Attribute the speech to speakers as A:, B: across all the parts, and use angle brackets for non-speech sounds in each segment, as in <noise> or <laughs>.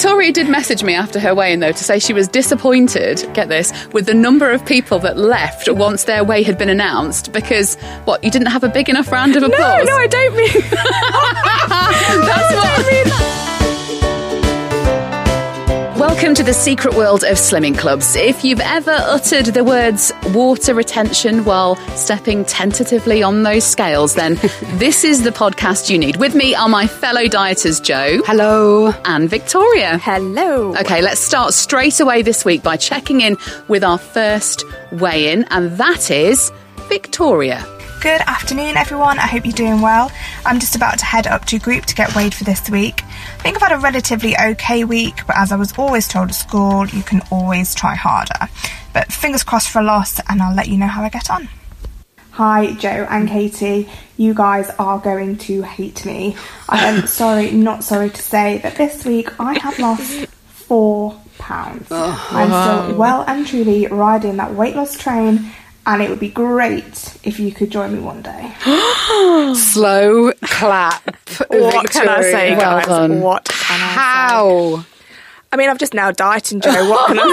A: Victoria did message me after her weigh-in though to say she was disappointed, get this, with the number of people that left once their weigh had been announced because what, you didn't have a big enough round of applause?
B: No, no, I don't mean <laughs> <laughs>
A: That's what Welcome to the secret world of slimming clubs. If you've ever uttered the words water retention while stepping tentatively on those scales, then <laughs> this is the podcast you need. With me are my fellow dieters, Joe.
B: Hello.
A: And Victoria.
B: Hello.
A: Okay, let's start straight away this week by checking in with our first weigh in, and that is Victoria.
C: Good afternoon, everyone. I hope you're doing well. I'm just about to head up to group to get weighed for this week. I think I've had a relatively okay week, but as I was always told at school, you can always try harder. But fingers crossed for a loss, and I'll let you know how I get on. Hi, Joe and Katie. You guys are going to hate me. I am <laughs> sorry, not sorry to say that this week I have lost four pounds. <laughs> I'm still oh. well and truly riding that weight loss train, and it would be great if you could join me one day. <gasps>
B: Slow clap.
C: What can I say,
B: Well
C: guys?
B: done.
C: What can I say?
B: How?
C: I mean, I've just now dieting, Joe. What can I say? <laughs>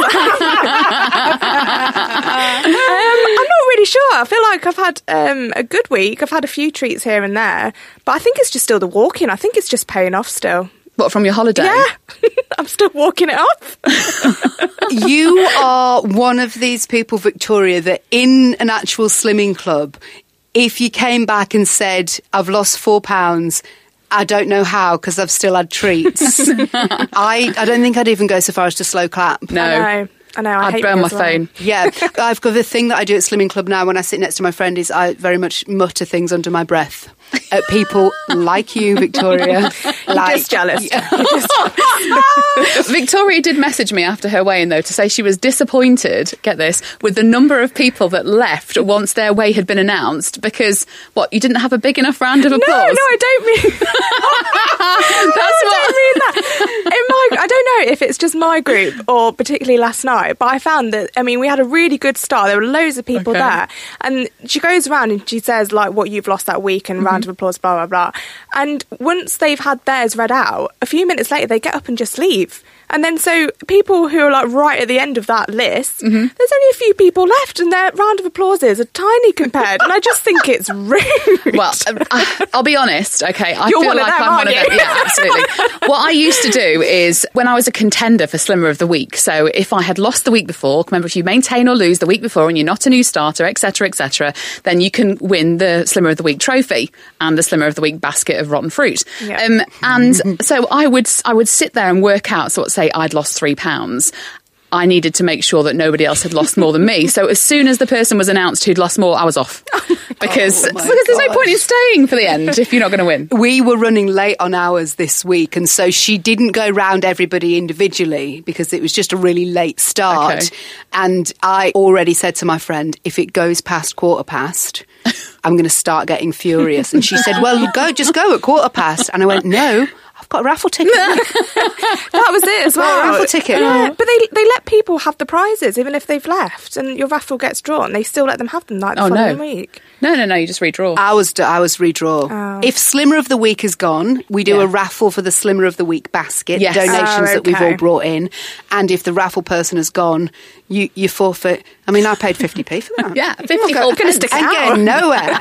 C: um, I'm not really sure. I feel like I've had um, a good week. I've had a few treats here and there, but I think it's just still the walking. I think it's just paying off still.
A: What, from your holiday?
C: Yeah, <laughs> I'm still walking it off. <laughs>
B: you are one of these people, Victoria, that in an actual slimming club, if you came back and said, I've lost four pounds, I don't know how because I've still had treats. <laughs> I, I don't think I'd even go so far as to slow clap.
A: No.
C: I know. I know. I
A: I'd
C: hate
A: burn
C: me
A: my
C: as well.
A: phone.
B: Yeah, I've got the thing that I do at Slimming Club now when I sit next to my friend is I very much mutter things under my breath at people like you, Victoria. <laughs> <laughs> Like,
C: Just jealous. <laughs>
A: Victoria did message me after her weigh-in though to say she was disappointed, get this, with the number of people that left once their weigh had been announced because what, you didn't have a big enough round of applause?
C: no, I don't mean.
A: That's
C: I
A: what
C: don't mean that. In my, I don't know if it's just my group or particularly last night, but I found that I mean we had a really good start. There were loads of people
A: Okay.
C: there, and she goes around and she says like what you've lost that week and round of applause, blah blah blah. And once they've had theirs read out, a few minutes later they get up and just leave. And then so people who are like right at the end of that list, mm-hmm. there's only a few people left, and their round of applauses are tiny compared. and I just think it's rude.
A: Well, I, I'll be honest, okay. I
C: You're
A: feel like
C: them,
A: I'm one of them. Yeah, absolutely. what I used to do is when I was a contender for Slimmer of the Week. So if I had lost the week before, remember if you maintain or lose the week before and you're not a new starter, etc., etc., then you can win the Slimmer of the Week trophy and the Slimmer of the Week basket of rotten fruit.
C: Yeah.
A: Um, and so I would I would sit there and work out. So let's say I'd lost three pounds. I needed to make sure that nobody else had lost more than me. So as soon as the person was announced who'd lost more, I was off <laughs> oh because,
B: Oh
A: because there's no point in staying for the end if you're not going to win.
B: We were running late on hours this week, and so she didn't go round everybody individually because it was just a really late start.
A: Okay.
B: And I already said to my friend, if it goes past quarter past, <laughs> I'm going to start getting furious. And she said, Well, go, just go at quarter past. And I went, No, I've got a raffle ticket. <laughs>
C: That was it as well.
B: Oh, raffle ticket.
C: Yeah, but they they let people have the prizes even if they've left, and your raffle gets drawn. They still let them have them like the
A: Oh, no.
C: following week.
A: No, no, no. You just redraw.
B: Ours, do- ours redraw. Oh. If Slimmer of the Week is gone, we do
A: Yeah.
B: a raffle for the Slimmer of the Week basket,
A: Yes.
B: donations
C: Oh,
B: that we've all brought in. And if the raffle person has gone, you, you forfeit. I mean, I paid 50p for that. <laughs>
A: Yeah, 50
B: I'm
A: full
B: gonna stick getting nowhere.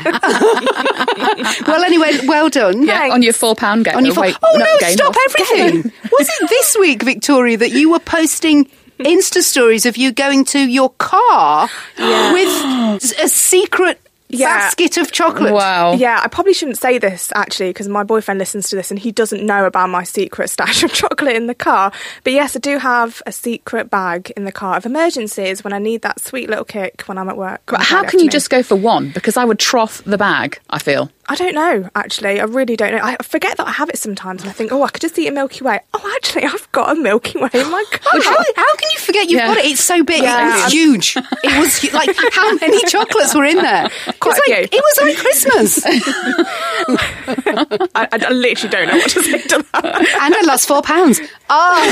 B: <laughs> well, anyway, well done.
A: yeah, on your four pound game.
B: On your phone.
A: Wait,
B: oh no, stop
A: off.
B: everything. <laughs> Was it this week, Victoria, that you were posting Insta stories of you going to your car <gasps> with a secret
C: Yeah.
B: basket of chocolate?
A: Wow.
C: Yeah, I probably shouldn't say this actually because my boyfriend listens to this and he doesn't know about my secret stash of <laughs> chocolate in the car. But yes, I do have a secret bag in the car of emergencies when I need that sweet little kick when I'm at work.
A: But how can you just go for one? Because I would trough the bag, I feel.
C: I don't know, actually. I really don't know. I forget that I have it sometimes and I think, oh, I could just eat a Milky Way. Oh, actually, I've got a Milky Way in my <laughs> car.
B: How, how can you forget you've
A: Yeah.
B: got it? It's so big.
C: Yeah.
B: It was huge. It was like how many <laughs> chocolates were in there?
C: Quite
B: it's
C: a
B: like,
C: few.
B: it was like Christmas, <laughs>
C: I, I literally don't know what to say to that.
B: and I lost four pounds. Oh,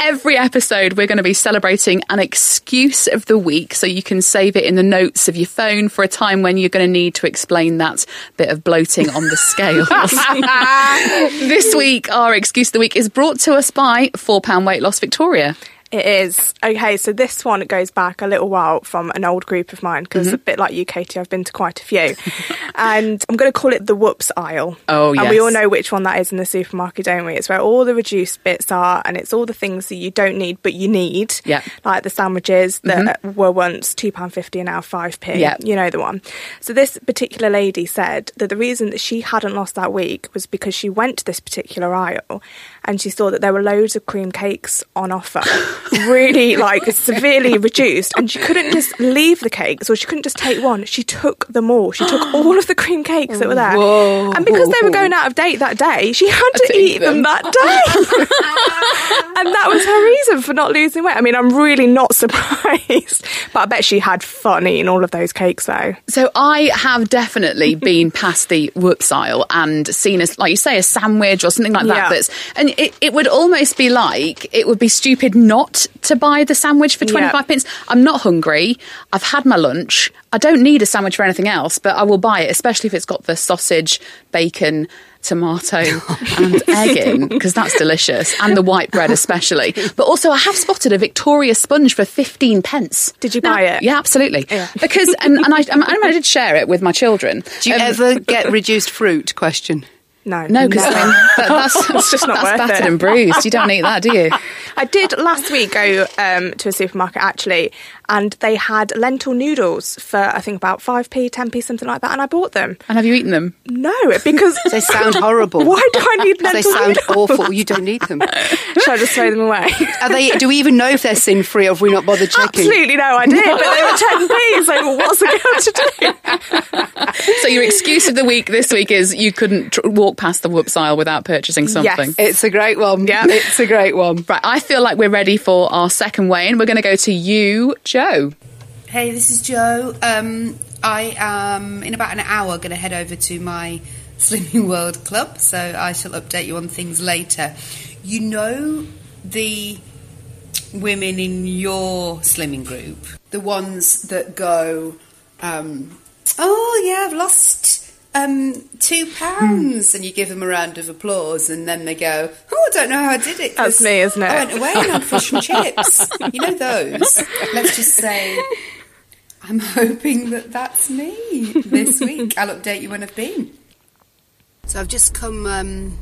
A: Every episode, we're going to be celebrating an excuse of the week, so you can save it in the notes of your phone for a time when you're going to need to explain that bit of bloating on the <laughs> scales. <laughs> this week, our excuse of the week is brought to us by Four Pound Weight Loss Victoria.
C: It is. Okay, so this one goes back a little while from an old group of mine because
A: Mm-hmm.
C: a bit like you, Katie, I've been to quite a few. <laughs> and I'm going to call it the whoops aisle.
A: Oh,
C: And we all know which one that is in the supermarket, don't we? It's where all the reduced bits are and it's all the things that you don't need but you need.
A: Yeah. Mm-hmm.
C: Like the sandwiches that were once £2.50 and now 5p.
A: Yeah.
C: You know the one. So this particular lady said that the reason that she hadn't lost that week was because she went to this particular aisle and she saw that there were loads of cream cakes on offer, <laughs> really like severely reduced, and she couldn't just leave the cakes or she couldn't just take one. She took them all. She took all of the cream cakes that were there,
B: Whoa.
C: and because they were going out of date that day, she had to,
A: to
C: eat
A: eat
C: them.
A: them.
C: that day, <laughs> and that was her reason for not losing weight. I mean, I'm really not <laughs> surprised, but I bet she had fun eating all of those cakes though.
A: So I have definitely <laughs> been past the whoops aisle and seen as, like you say, a sandwich or something like that.
C: Yeah.
A: That's and it, it would almost be like it would be stupid not to buy the sandwich for twenty five
C: Yeah.
A: pence. I'm not hungry. I've had my lunch. I don't need a sandwich for anything else, but I will buy it, especially if it's got the sausage, bacon. Tomato <laughs> and egg in because that's delicious, and the white bread especially. <laughs> But also, I have spotted a Victoria sponge for fifteen pence.
C: Did you
A: Now-
C: buy it?
A: Yeah, absolutely.
C: Yeah. <laughs>
A: Because and, and I, I, I did share it with my children.
B: do you
A: Um,
B: ever get reduced fruit? Question.
C: No,
A: No, because
C: never. <laughs>
A: that, that's
C: It's just not
A: that's
C: worth
A: battered
C: it.
A: and bruised. You don't eat that, do you? <laughs>
C: I did last week go um, to a supermarket actually, and they had lentil noodles for I think about five p, ten p, something like that, and I bought them.
A: And have you eaten them?
C: No, because <laughs>
B: They sound horrible.
C: Why do I need
B: lentils? <laughs>
C: They
B: sound
C: noodles?
B: awful. You don't need them. <laughs>
C: Should I just throw them away?
B: Are they? Do we even know if they're sin free, or have we not bothered checking?
C: Absolutely no idea, but they were ten p. So what's the girl to do?
A: So your excuse of the week this week is you couldn't tr- walk past the whoops aisle without purchasing something.
B: It's a great one.
C: Yeah.
B: it's a great one.
A: Right, I feel like we're ready for our second weigh in. We're going to go to you, Joe.
D: Hey, this is Joe. Um, I am in about an hour going to head over to my <laughs> Slimming World Club, so I shall update you on things later. You know the women in your slimming group, the ones that go, um, "Oh yeah, I've lost." Um, two pounds, and you give them a round of applause, and then they go, "Oh, I don't know how I did it." 'cause
C: That's me, isn't it?
D: I went away and had fish and chips. <laughs> You know those. Let's just say I'm hoping that that's me this week. I'll update you when I've been.
B: So I've just come um,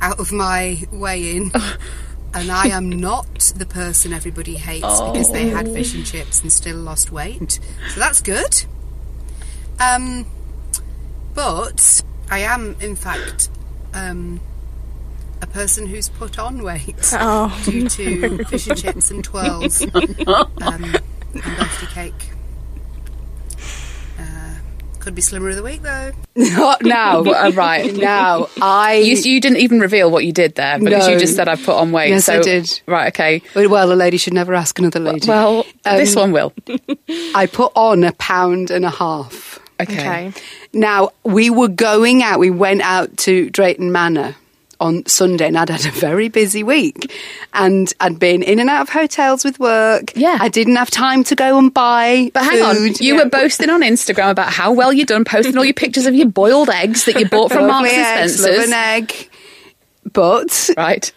B: out of my weigh in, <laughs> and I am not the person everybody hates because they had fish and chips and still lost weight. So that's good. Um, but I am, in fact, um, a person who's put on weight <laughs>
C: Oh. <laughs>
B: due to fish and chips and twirls <laughs> um, and birthday cake. Uh, could be slimmer of the week though. Not now.
A: Uh, right.
B: Now I
A: You, you didn't even reveal what you did there because
B: No.
A: you just said I've put on weight.
B: Yes,
A: so,
B: I did.
A: Right, okay.
B: Well, a lady should never ask another lady.
A: Well, this
B: Um,
A: one will.
B: I put on a pound and a half.
A: Okay.
C: Okay.
B: Now, we were going out, we went out to Drayton Manor on Sunday and I'd had a very busy week and I'd been in and out of hotels with work.
A: Yeah.
B: I didn't have time to go and buy
A: But hang on, you were boasting on Instagram about how well you'd done, posting all your pictures of your boiled eggs that you bought from <laughs> Marks and
B: eggs, love an egg. But
A: Right.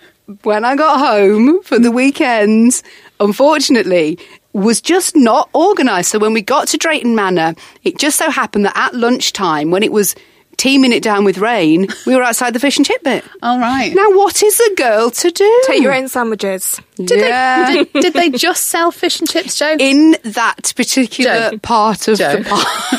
B: when I got home for the weekend, unfortunately, was just not organised. So when we got to Drayton Manor, it just so happened that at lunchtime, when it was teeming it down with rain, we were outside the fish and chip bit.
A: All right.
B: Now, what is a girl to do?
E: Take your own sandwiches.
A: did,
B: Yeah.
A: they, <laughs> did, did they just sell fish and chips, Joe?
B: in that particular
A: Joe.
B: part of
A: Joe.
B: the park.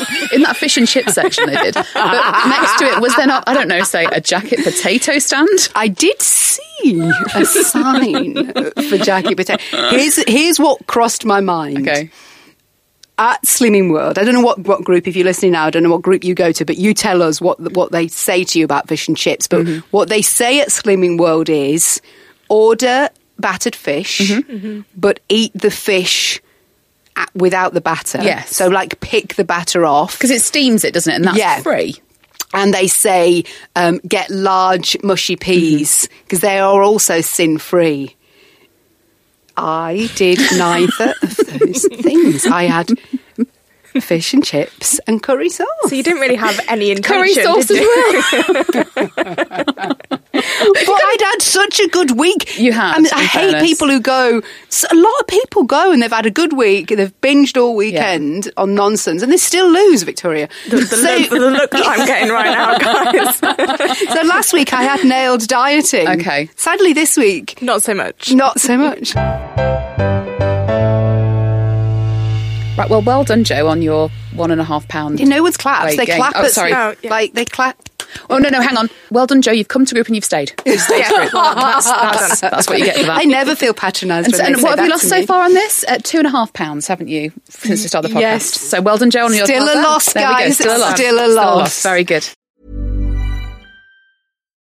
A: That fish and chip section they did. But next to it, was there not, I don't know, say a jacket potato stand?
B: I did see a sign for Jackie Potato. Here's, here's what crossed my mind.
A: Okay.
B: at Slimming World, I don't know what, what group, if you're listening now, I don't know what group you go to, but you tell us what what they say to you about fish and chips. But
A: Mm-hmm.
B: what they say at Slimming World is order battered fish,
A: Mm-hmm.
B: but eat the fish without the batter.
A: Yes.
B: So, like, pick the batter off.
A: Because it steams it, doesn't it? And that's
B: Yeah.
A: free.
B: And they say um, get large mushy peas because they are also sin free. I did <laughs> neither of those things. I had fish and chips and curry sauce.
E: So you didn't really have any intention,
A: Curry sauce
E: did
A: as well. <laughs> <laughs>
B: but I'd had such a good week.
A: You have.
B: I, mean, I hate
A: fairness.
B: people who go. so A lot of people go and they've had a good week. They've binged all weekend on nonsense, and they still lose, Victoria.
E: The, the, look, the look that I'm getting right now, <laughs> guys. <laughs>
B: so last week I had nailed dieting.
A: Okay.
B: Sadly, this week
E: Not so much.
B: not so much.
A: Right, well, well done, Joe, on your one and a half pound.
B: No one's claps.
A: Wait,
B: they
A: game.
B: clap.
A: Oh,
B: at-
A: sorry.
E: Oh, yeah.
B: Like they clap.
A: Oh, no, no, hang on. Well done, Joe. You've come to group and you've stayed. <laughs> You've stayed
E: Yeah.
A: through. That's, that's, that's what you get for that.
B: I never feel patronised.
A: And,
B: when
A: so-
B: they
A: and what have you lost so far on this? Uh, two and a half pounds, haven't you, since we started the podcast?
B: Yes.
A: So well done, Joe, on your
B: Still a loss,
A: There we go.
B: guys.
A: Still a loss.
B: Still a loss.
A: Very good.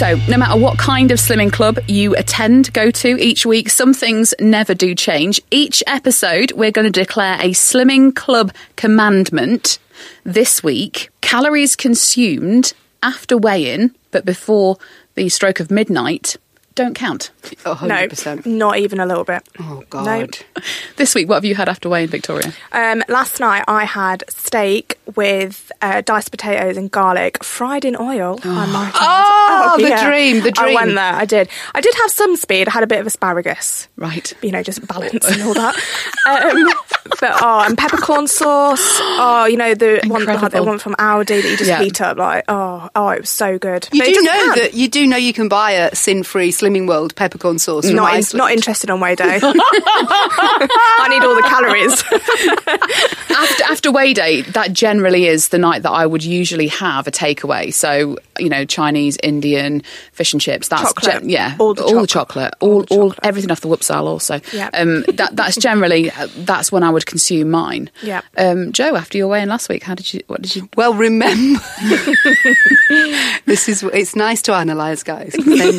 A: So, no matter what kind of slimming club you attend, go to each week, some things never do change. Each episode, we're going to declare a slimming club commandment. This week, calories consumed after weigh in, but before the stroke of midnight, don't count.
E: No,
B: hundred percent.
E: not even a little bit.
B: Oh God.
E: No.
A: This week, what have you had after weigh in, Victoria?
E: Um, last night I had steak with uh, diced potatoes and garlic fried in oil. I might add.
B: Oh, the dream, the dream.
E: I went there. I did. I did have some speed. I had a bit of asparagus.
A: Right.
E: You know, just balance and all that. Um, but oh, and peppercorn sauce. Oh, you know the one, like, the
A: Incredible.
E: one from Aldi that you just
A: Yeah.
E: heat up. Like oh, oh, it was so good.
B: You
E: But
B: do know
E: count.
B: that you do know you can buy a sin-free Slimming World peppercorn sauce from
E: Not, in, not interested on weigh day. <laughs> I need all the calories. <laughs>
A: after after weigh day, that generally is the night that I would usually have a takeaway. So you know, Chinese, Indian, fish and chips. That's
E: Chocolate.
A: gen- yeah,
E: All the
A: all the
E: chocolate.
A: chocolate, all,
E: All the
A: all everything off the whoops aisle also.
E: Yeah.
A: Um, that that's generally uh, that's when I would consume mine.
E: Yeah.
A: Um, Joe, after your weigh in last week, how did you? What did you? <laughs>
B: Well, remember, this is it's nice to analyse, guys. Then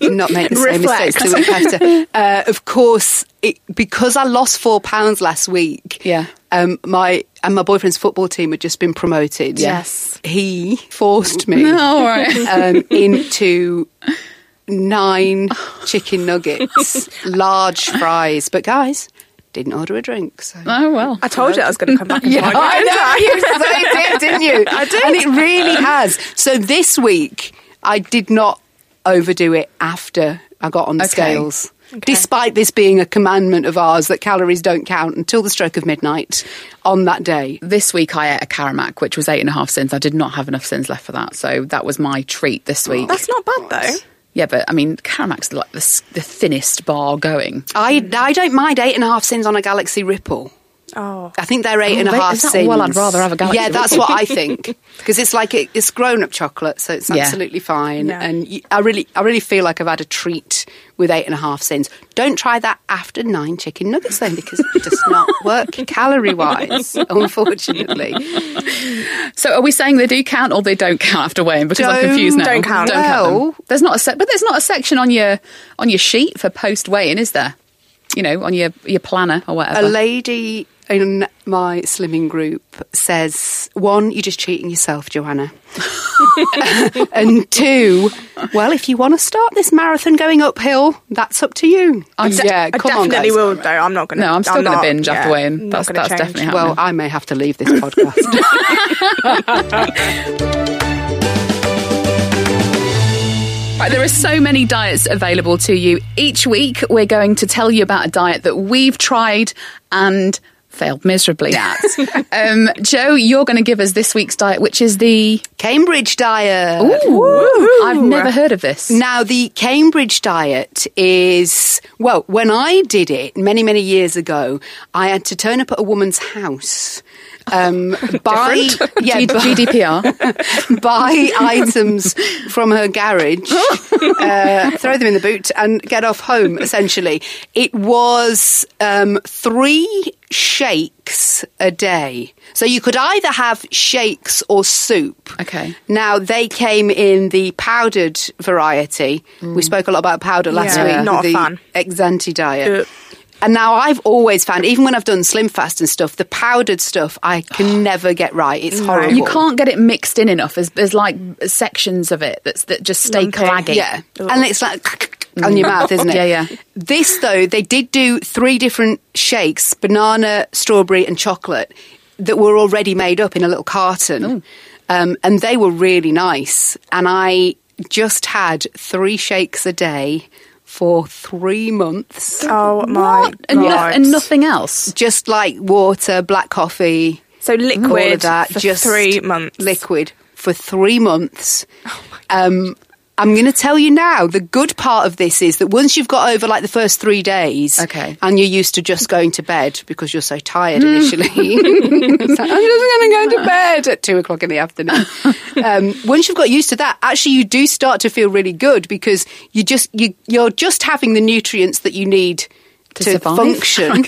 B: you cannot make the same
E: Reflect.
B: mistakes the week after. Uh, of course, it, because I lost four pounds last week.
A: Yeah.
B: Um, my and my boyfriend's football team had just been promoted.
E: Yes.
B: He forced me <laughs>
A: All right.
B: um, into nine chicken nuggets, <laughs> large fries. But guys, didn't order a drink. So.
A: Oh well.
E: I told you I was going to come back. And
B: Yeah, I know. <laughs> You did, didn't you?
E: I did.
B: And it really has. So this week, I did not overdo it after I got on the
A: Okay.
B: scales. Despite this being a commandment of ours that calories don't count until the stroke of midnight on that day.
A: This week I ate a Caramac, which was eight and a half sins. I did not have enough sins left for that, so that was my treat this oh, week.
E: That's not bad though.
A: Yeah, but I mean, Caramac's like the, the thinnest bar going.
B: I, I don't mind eight and a half sins on a Galaxy Ripple.
E: Oh,
B: I think they're eight
A: Oh,
B: and a
A: is that
B: sins.
A: well? I'd rather have a Galaxy
B: Yeah, that's what I think <laughs> because it's like it, it's grown up chocolate, so it's
A: Yeah.
B: absolutely fine.
E: Yeah.
B: And you, I really, I really feel like I've had a treat with eight and a half sins. Don't try that after nine chicken nuggets then, because it does not <laughs> work calorie wise. Unfortunately,
A: So are we saying they do count or they don't count after weighing? Because I'm confused now.
E: don't count.
A: Don't count
B: Well-
A: them. There's not a sec- but there's not a section on your on your sheet for post weighing, is there? You know, on your your planner or whatever.
B: a lady in my slimming group says, one, you're just cheating yourself, Joanna. <laughs> and two, well, if you want to start this marathon going uphill, that's up to you.
A: I'm de-
B: yeah,
E: I
B: come on,
E: definitely
B: guys.
E: will though. I'm not going to.
A: No, I'm still gonna
E: not-
A: binge after
E: yeah,
A: weighing. That's- that's
E: change.
A: definitely
B: Well. I may have to leave this podcast. <laughs>
A: Right, there are so many diets available to you. Each week, we're going to tell you about a diet that we've tried and failed miserably at. <laughs> um, Joe, you're going to give us this week's diet, which is the.
B: Cambridge diet.
A: Ooh, I've never heard of this.
B: Now, the Cambridge diet is, well, when I did it many, many years ago, I had to turn up at a woman's house. Um, <laughs> buy, yeah,
A: G- GDPR. <laughs>
B: buy items from her garage, <laughs> uh, throw them in the boot, and get off home. Essentially, it was um, three shakes a day. So you could either have shakes or soup.
A: Okay.
B: Now they came in the powdered variety. We spoke a lot about powder last
E: Yeah,
B: week.
E: not
B: with
E: a
B: the
E: fan.
B: Exante diet.
E: Uh.
B: And now I've always found, even when I've done Slim Fast and stuff, the powdered stuff I can <gasps> never get right. It's horrible.
A: You can't get it mixed in enough. There's, there's like sections of it that's, that just stay
E: Lumpy.
A: claggy.
B: Yeah, and it's like <laughs> on your mouth, isn't it? <laughs>
A: Yeah, yeah.
B: This though, they did do three different shakes: banana, strawberry, and chocolate that were already made up in a little carton, um, and they were really nice. And I just had three shakes a day for three months.
E: Oh my
A: And, no- and nothing else.
B: Just like water, black coffee,
E: So liquid
B: all of that.
E: for
B: just
E: three months.
B: liquid for three months. um, I'm going to tell you now. The good part of this is that once you've got over like the first three days,
A: Okay.
B: and you're used to just going to bed because you're so tired initially. <laughs> <laughs> It's like, I'm just going to go to bed at two o'clock in the afternoon. <laughs> um, once you've got used to that, actually, you do start to feel really good because you just you you're just having the nutrients that you need.
A: To
B: To, function,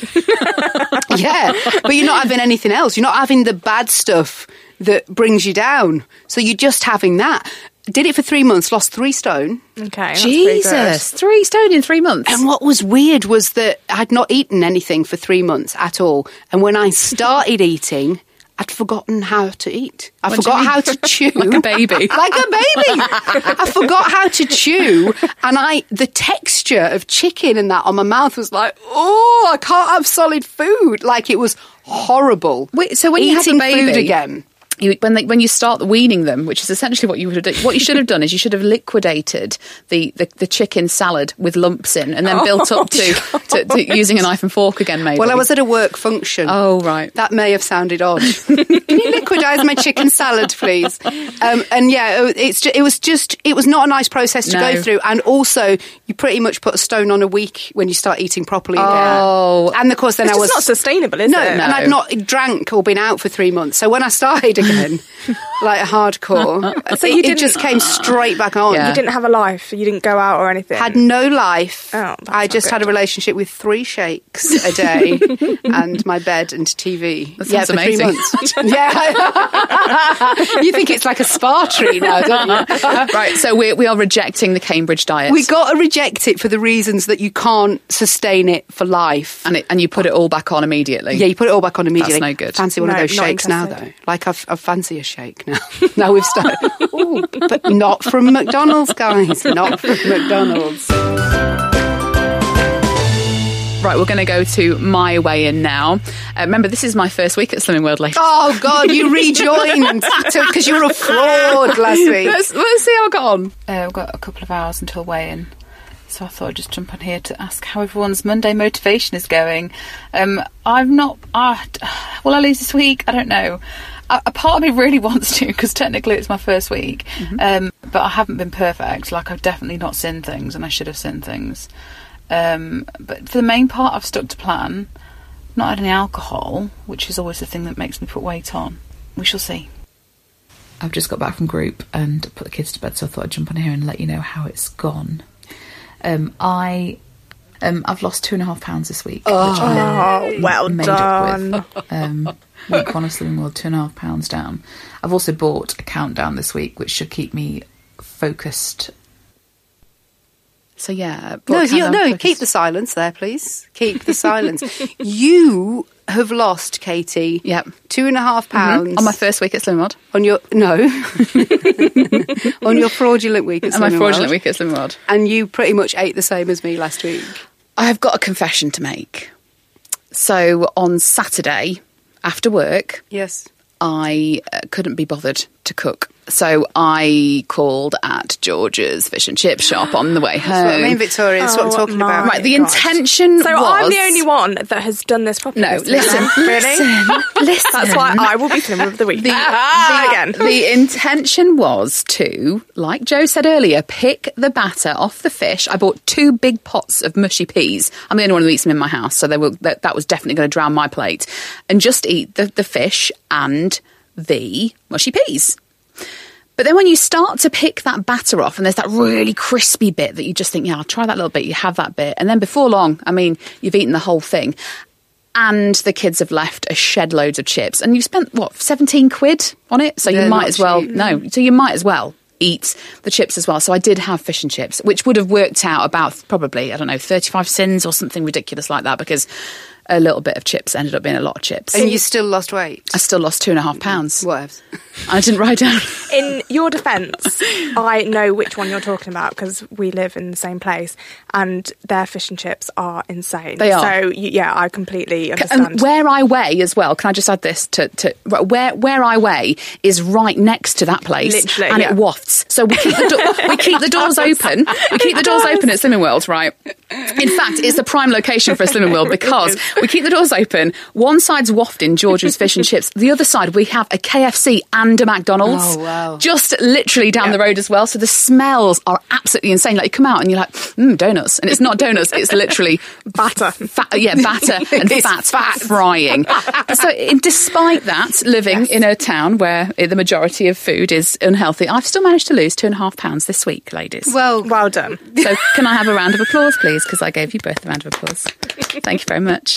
B: yeah, but you're not having anything else. You're not having the bad stuff that brings you down. So you're just having that. Did it for three months, lost three stone.
E: Okay, that's pretty good.
A: Jesus, three stone in three months.
B: And what was weird was that I'd not eaten anything for three months at all. And when I started eating, I'd forgotten how to eat. I
A: What
B: forgot how to <laughs> chew.
A: Like a baby. <laughs>
B: like a baby. I forgot how to chew. And I, the texture of chicken and that on my mouth was like, oh, I can't have solid food. Like it was horrible.
A: Wait, so when you had the
B: Eating
A: baby,
B: food again.
A: You, when they, when you start weaning them, which is essentially what you would have done, what you should have done is you should have liquidated the, the, the chicken salad with lumps in, and then
B: Oh,
A: built up to, to, to using a knife and fork again. Maybe.
B: Well, I was at a work function.
A: Oh right.
B: That may have sounded odd. <laughs> Can you liquidise my chicken salad, please? Um, and yeah, it's ju- it was just it was not a nice process to
A: No.
B: go through, and also you pretty much put a stone on a week when you start eating properly. again.
A: Oh.
B: and of course then
E: It's
B: I was
E: just not sustainable, is
B: no,
E: it?
B: and I'd not drank or been out for three months. So when I started again, <laughs> like hardcore, oh,
E: So
B: it,
E: you
B: it
E: didn't-
B: just came straight back on.
A: Yeah.
E: You didn't have a life. You didn't go out or anything.
B: Had no life.
E: Oh,
B: I
E: not
B: just had a relationship with three shakes a day <laughs> and my bed and TV.
A: That
B: yeah,
A: sounds
B: for three
A: amazing.
B: months. <laughs> yeah. you think it's like a spa tree now, don't you?
A: right. So we we are rejecting the Cambridge diet.
B: We got to reject it for the reasons that you can't sustain it for life.
A: and it, and you put it all back on immediately.
B: Yeah, you put it all back on immediately.
A: no good.
B: Fancy one
E: No,
B: of those shakes now, though. Like I've, I fancy a shake now. <laughs> now we've started. Ooh, but not from McDonald's, guys. Not from McDonald's.
A: Right, we're going to go to my weigh in now. Uh, remember, this is my first week at Slimming World Ladies.
B: Oh God, you rejoined <laughs> because you were a fraud last week.
A: Let's, let's see how I got on. Uh, we've got a couple of hours until weigh-in. So I thought I'd just jump on here to ask how everyone's Monday motivation is going. Um, I'm not. Uh, will I lose this week? I don't know. A, a part of me really <laughs> wants to because technically it's my first week, um, but I haven't been perfect. Like I've definitely not sinned things, and I should have sinned things. Um, but for the main part, I've stuck to plan. Not had any alcohol, which is always the thing that makes me put weight on. We shall see. I've just got back from group and put the kids to bed, so I thought I'd jump on here and let you know how it's gone. Um, I, um, I've lost two and a half pounds this week. which I
E: Oh, well
A: made
E: done.
A: up with. Um, week one of Slimming World, two and a half pounds down. I've also bought a countdown this week, which should keep me focused. So yeah,
B: No, you, no,
A: focused.
B: keep the silence there, please. Keep the silence. <laughs> you have lost, Katie.
A: Yep.
B: Two and a half pounds
A: on my first week at World.
B: on your no <laughs> on your fraudulent week at Slimrod.
A: On my fraudulent week at World.
B: and you pretty much ate the same as me last week.
A: I've got a confession to make. So on Saturday after work,
B: Yes.
A: I uh, couldn't be bothered to cook. So I called at George's fish and chip shop on the way home. <gasps>
B: That's what I mean, Victoria. That's what I'm
E: Oh,
B: talking about.
A: Right, the
E: God.
A: intention
E: So
A: was
E: I'm the only one that has done this properly.
A: No, listen, <laughs>
E: really?
A: listen, <laughs> listen.
E: That's why I will be Slimmer of the week.
A: The,
E: Ah,
A: the- <laughs>
E: again.
A: the intention was to, like Joe said earlier, pick the batter off the fish. I bought two big pots of mushy peas. I'm the only one who eats them in my house, so they were, that, that was definitely going to drown my plate. And just eat the, the fish and the mushy peas. But then when you start to pick that batter off, and there's that really crispy bit that you just think, yeah, I'll try that little bit, you have that bit. And then before long, I mean, you've eaten the whole thing. And the kids have left a shed loads of chips. And you spent, what, 17 quid on it? So
B: They're
A: you might as well,
B: cheap.
A: no, so you might as well eat the chips as well. So I did have fish and chips, which would have worked out about probably, I don't know, 35 sins or something ridiculous like that because a little bit of chips ended up being a lot of chips.
B: And you still lost weight.
A: I still lost two and a half pounds.
B: What? <laughs>
A: I didn't write down.
E: In your defence, I know which one you're talking about because we live in the same place, and their fish and chips are insane.
A: They are.
E: So you, yeah, I completely understand.
A: And where I weigh as well, can I just add this to, to where where I weigh is right next to that place,
E: Literally,
A: and
E: yeah.
A: it wafts. So we keep the do- we keep the doors open. We keep the doors open at Slimming World, right? In fact, it's the prime location for a Slimming World <laughs> because we keep the doors open. One side's wafting George's fish and chips. The other side we have a KFC and a McDonald's.
B: Oh, wow.
A: Just literally down the road as well. So the smells are absolutely insane. Like you come out and you're like, mm, donuts, and it's not donuts. It's literally <laughs>
E: Batter.
A: fat, yeah, batter <laughs> and fat,
B: fat.
A: frying. <laughs> so, in, despite that, living in a town where the majority of food is unhealthy, I've still managed to lose two and a half pounds this week, ladies.
B: Well,
E: well done.
A: so, can I have a round of applause, please? Because I gave you both a round of applause. Thank you very much.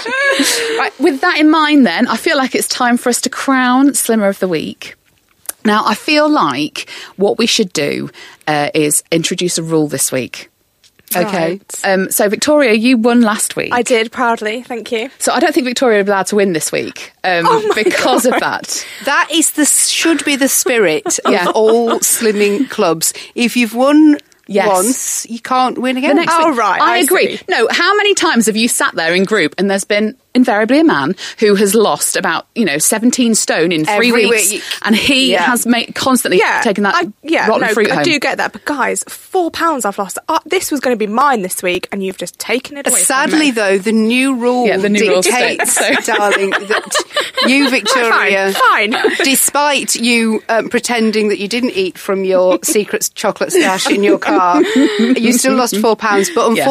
A: Right, with that in mind, then, I feel like it's time for us to crown Slimmer of the Week. Now, I feel like what we should do uh, is introduce a rule this week. Okay.
E: Right.
A: Um, so, Victoria, you won last week.
E: I did proudly. Thank you.
A: So I don't think Victoria will be allowed to win this week um,
E: Oh
A: because of that.
B: that is the should be the spirit of <laughs>
A: Yeah.
B: all slimming clubs. If you've won
A: Yes.
B: once, you can't win again.
A: The next
E: Oh,
A: week.
E: right,
A: I,
E: I
A: agree.
E: see.
A: No, how many times have you sat there in group and there's been invariably a man who has lost about, you know, 17 stone in three
B: Every
A: weeks
B: week.
A: and he
B: Yeah.
A: has made, constantly
E: Yeah,
A: taken that
E: I, yeah,
A: rotten
E: no,
A: fruit
E: I
A: home.
E: do get that, but guys, four pounds I've lost. Uh, this was going to be mine this week, and you've just taken it away.
B: Sadly,
E: me.
B: though, the new rule
A: Yeah, the new rule
B: dictates,
A: so. <laughs>
B: darling, that you, <laughs> Victoria,
E: Fine, fine. <laughs>
B: despite you um, pretending that you didn't eat from your secret chocolate stash in your car, you still lost four pounds. But
A: Yeah.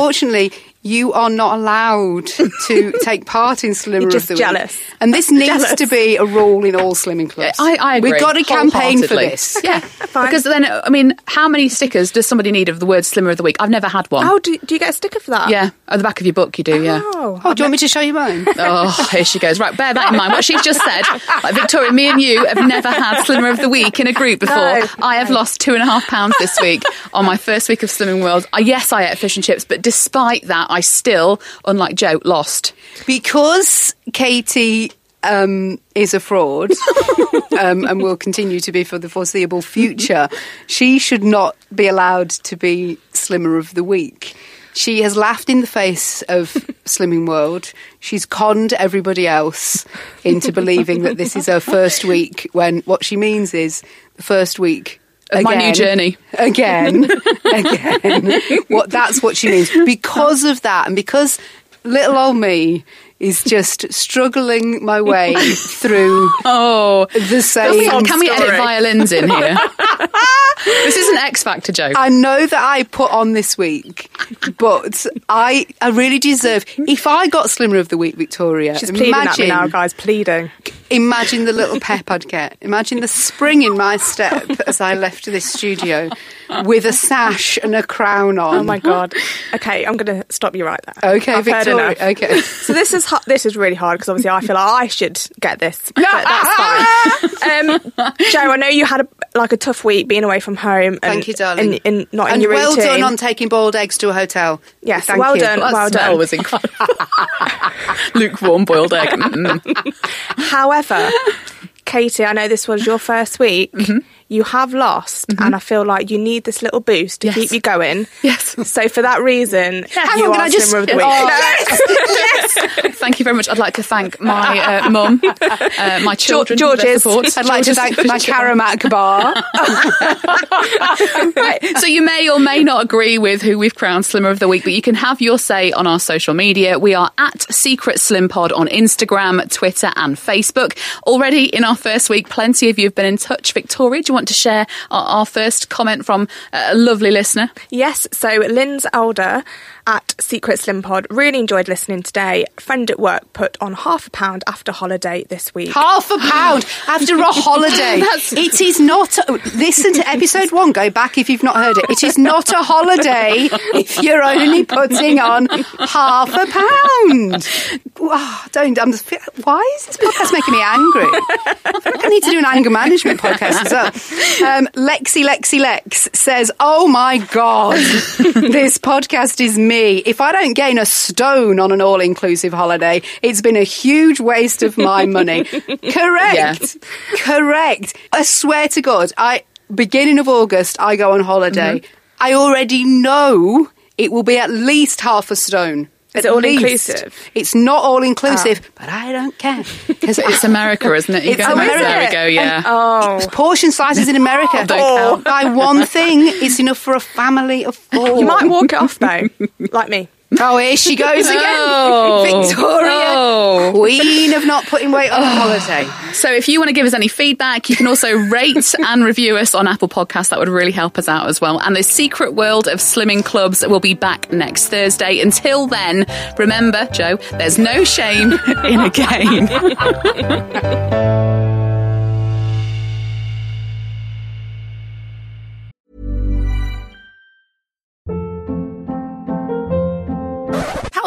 B: Unfortunately, you are not allowed <laughs> to take part in Slimmer
E: You're
B: of
E: just
B: the
E: jealous.
B: Week. And this <laughs> needs
E: Jealous.
B: to be a rule in all slimming clubs.
A: I, I agree.
B: We've got a campaign for this.
A: Yeah,
E: fine.
A: because then, I mean, how many stickers does somebody need of the word "slimmer of the week"? I've never had one.
E: Oh, do, do you get a sticker for that?
A: Yeah, at the back of your book, you do. Yeah.
E: Oh,
B: Oh, do you want me to show you mine? <laughs>
A: Oh, here she goes. Right, bear that in mind. What she's just said, like Victoria, me and you have never had Slimmer of the Week in a group before.
E: No,
A: I have lost two and a half pounds this week on my first week of Slimming World. Uh, yes, I ate fish and chips, but despite that, I still, unlike Joe, lost.
B: because Katie um, is a fraud <laughs> um, and will continue to be for the foreseeable future, she should not be allowed to be Slimmer of the Week. She has laughed in the face of <laughs> Slimming World. She's conned everybody else into believing that this is her first week when what she means is the first week
A: Of my new journey.
B: Again, <laughs> again. What that's what she means. Because of that, and because little old me is just struggling my way <laughs> through
A: Oh,
B: the same.
A: can we edit violins in here? <laughs> this is an X Factor joke.
B: I know that I put on this week, but I I really deserve. If I got Slimmer of the Week, Victoria,
E: she's pleading at me
B: imagine,
E: now, guys. Pleading.
B: imagine the little pep I'd get. Imagine the spring in my step as I left this studio with a sash and a crown on.
E: Oh my god. Okay, I'm going to stop you right there.
B: Okay,
E: I've
B: Victoria.
E: enough.
B: Okay.
E: So this is hu- this is really hard because obviously I feel like I should get this, <laughs> but that's fine. Um, <laughs> Joe, I know you had a, like a tough week being away from home. And,
B: Thank you, darling.
E: And, and not in
B: and
E: your
B: well
E: routine.
B: done on taking boiled eggs to a hotel.
E: Yes,
B: Thank
E: well
B: you.
E: done.
A: That
E: well
A: smell
E: done.
A: was incredible. <laughs> Lukewarm boiled egg. Mm.
E: However, Katie, I know this was your first week.
A: Mm-hmm.
E: You have lost, and I feel like you need this little boost to
A: Yes.
E: keep you going.
A: Yes.
E: So for that reason, <laughs>
B: Hang
E: you
B: on, can
E: are
B: I just-
E: Slimmer of the week.
B: Oh, <laughs>
A: Thank you very much. I'd like to thank my uh, mum, uh, my children, their
E: George's.
A: support.
B: I'd like to thank my <laughs> Caramac bar.
A: right. So you may or may not agree with who we've crowned Slimmer of the Week, but you can have your say on our social media. We are at Secret Slim Pod on Instagram, Twitter, and Facebook. Already in our first week, plenty of you have been in touch. Victoria, do you want to share our, our first comment from a lovely listener?
E: Yes, so Lynn's Elder at Secret Slim Pod really enjoyed listening today. Friend at work put on half a pound after holiday this week.
B: Half a pound after a holiday. <laughs> it is not. Listen to episode one. Go back if you've not heard it. It is not a holiday if you're only putting on half a pound. Wow, don't. I'm just, why is this podcast making me angry? I feel like I need to do an anger management podcast as well. Um, Lexi Lexi Lex says, "Oh my god, <laughs> this podcast is me. If I don't gain a stone on an all-inclusive holiday, it's been a huge waste of my money." <laughs> Correct. Correct. I swear to God, I beginning of August I go on holiday. I already know it will be at least half a stone.
E: Is it all
B: least.
E: inclusive?
B: It's not all inclusive, ah. but I don't care <laughs> because
A: It's America, isn't it? You
B: It's
A: go oh,
B: America.
A: There we go, yeah.
E: Oh,
B: portion sizes in America <laughs>
A: Don't count.
B: buy one thing. It's enough for a family of four. <laughs>
E: you might walk it off though, like me.
B: Oh, here she goes again,
A: Oh.
B: Victoria,
A: Oh.
B: queen of not putting weight on holiday. <sighs>
A: So if you want to give us any feedback, you can also rate and review us on Apple Podcasts. That would really help us out as well. And the secret world of slimming clubs will be back next Thursday. Until then, remember, Joe, there's no shame in a game. <laughs>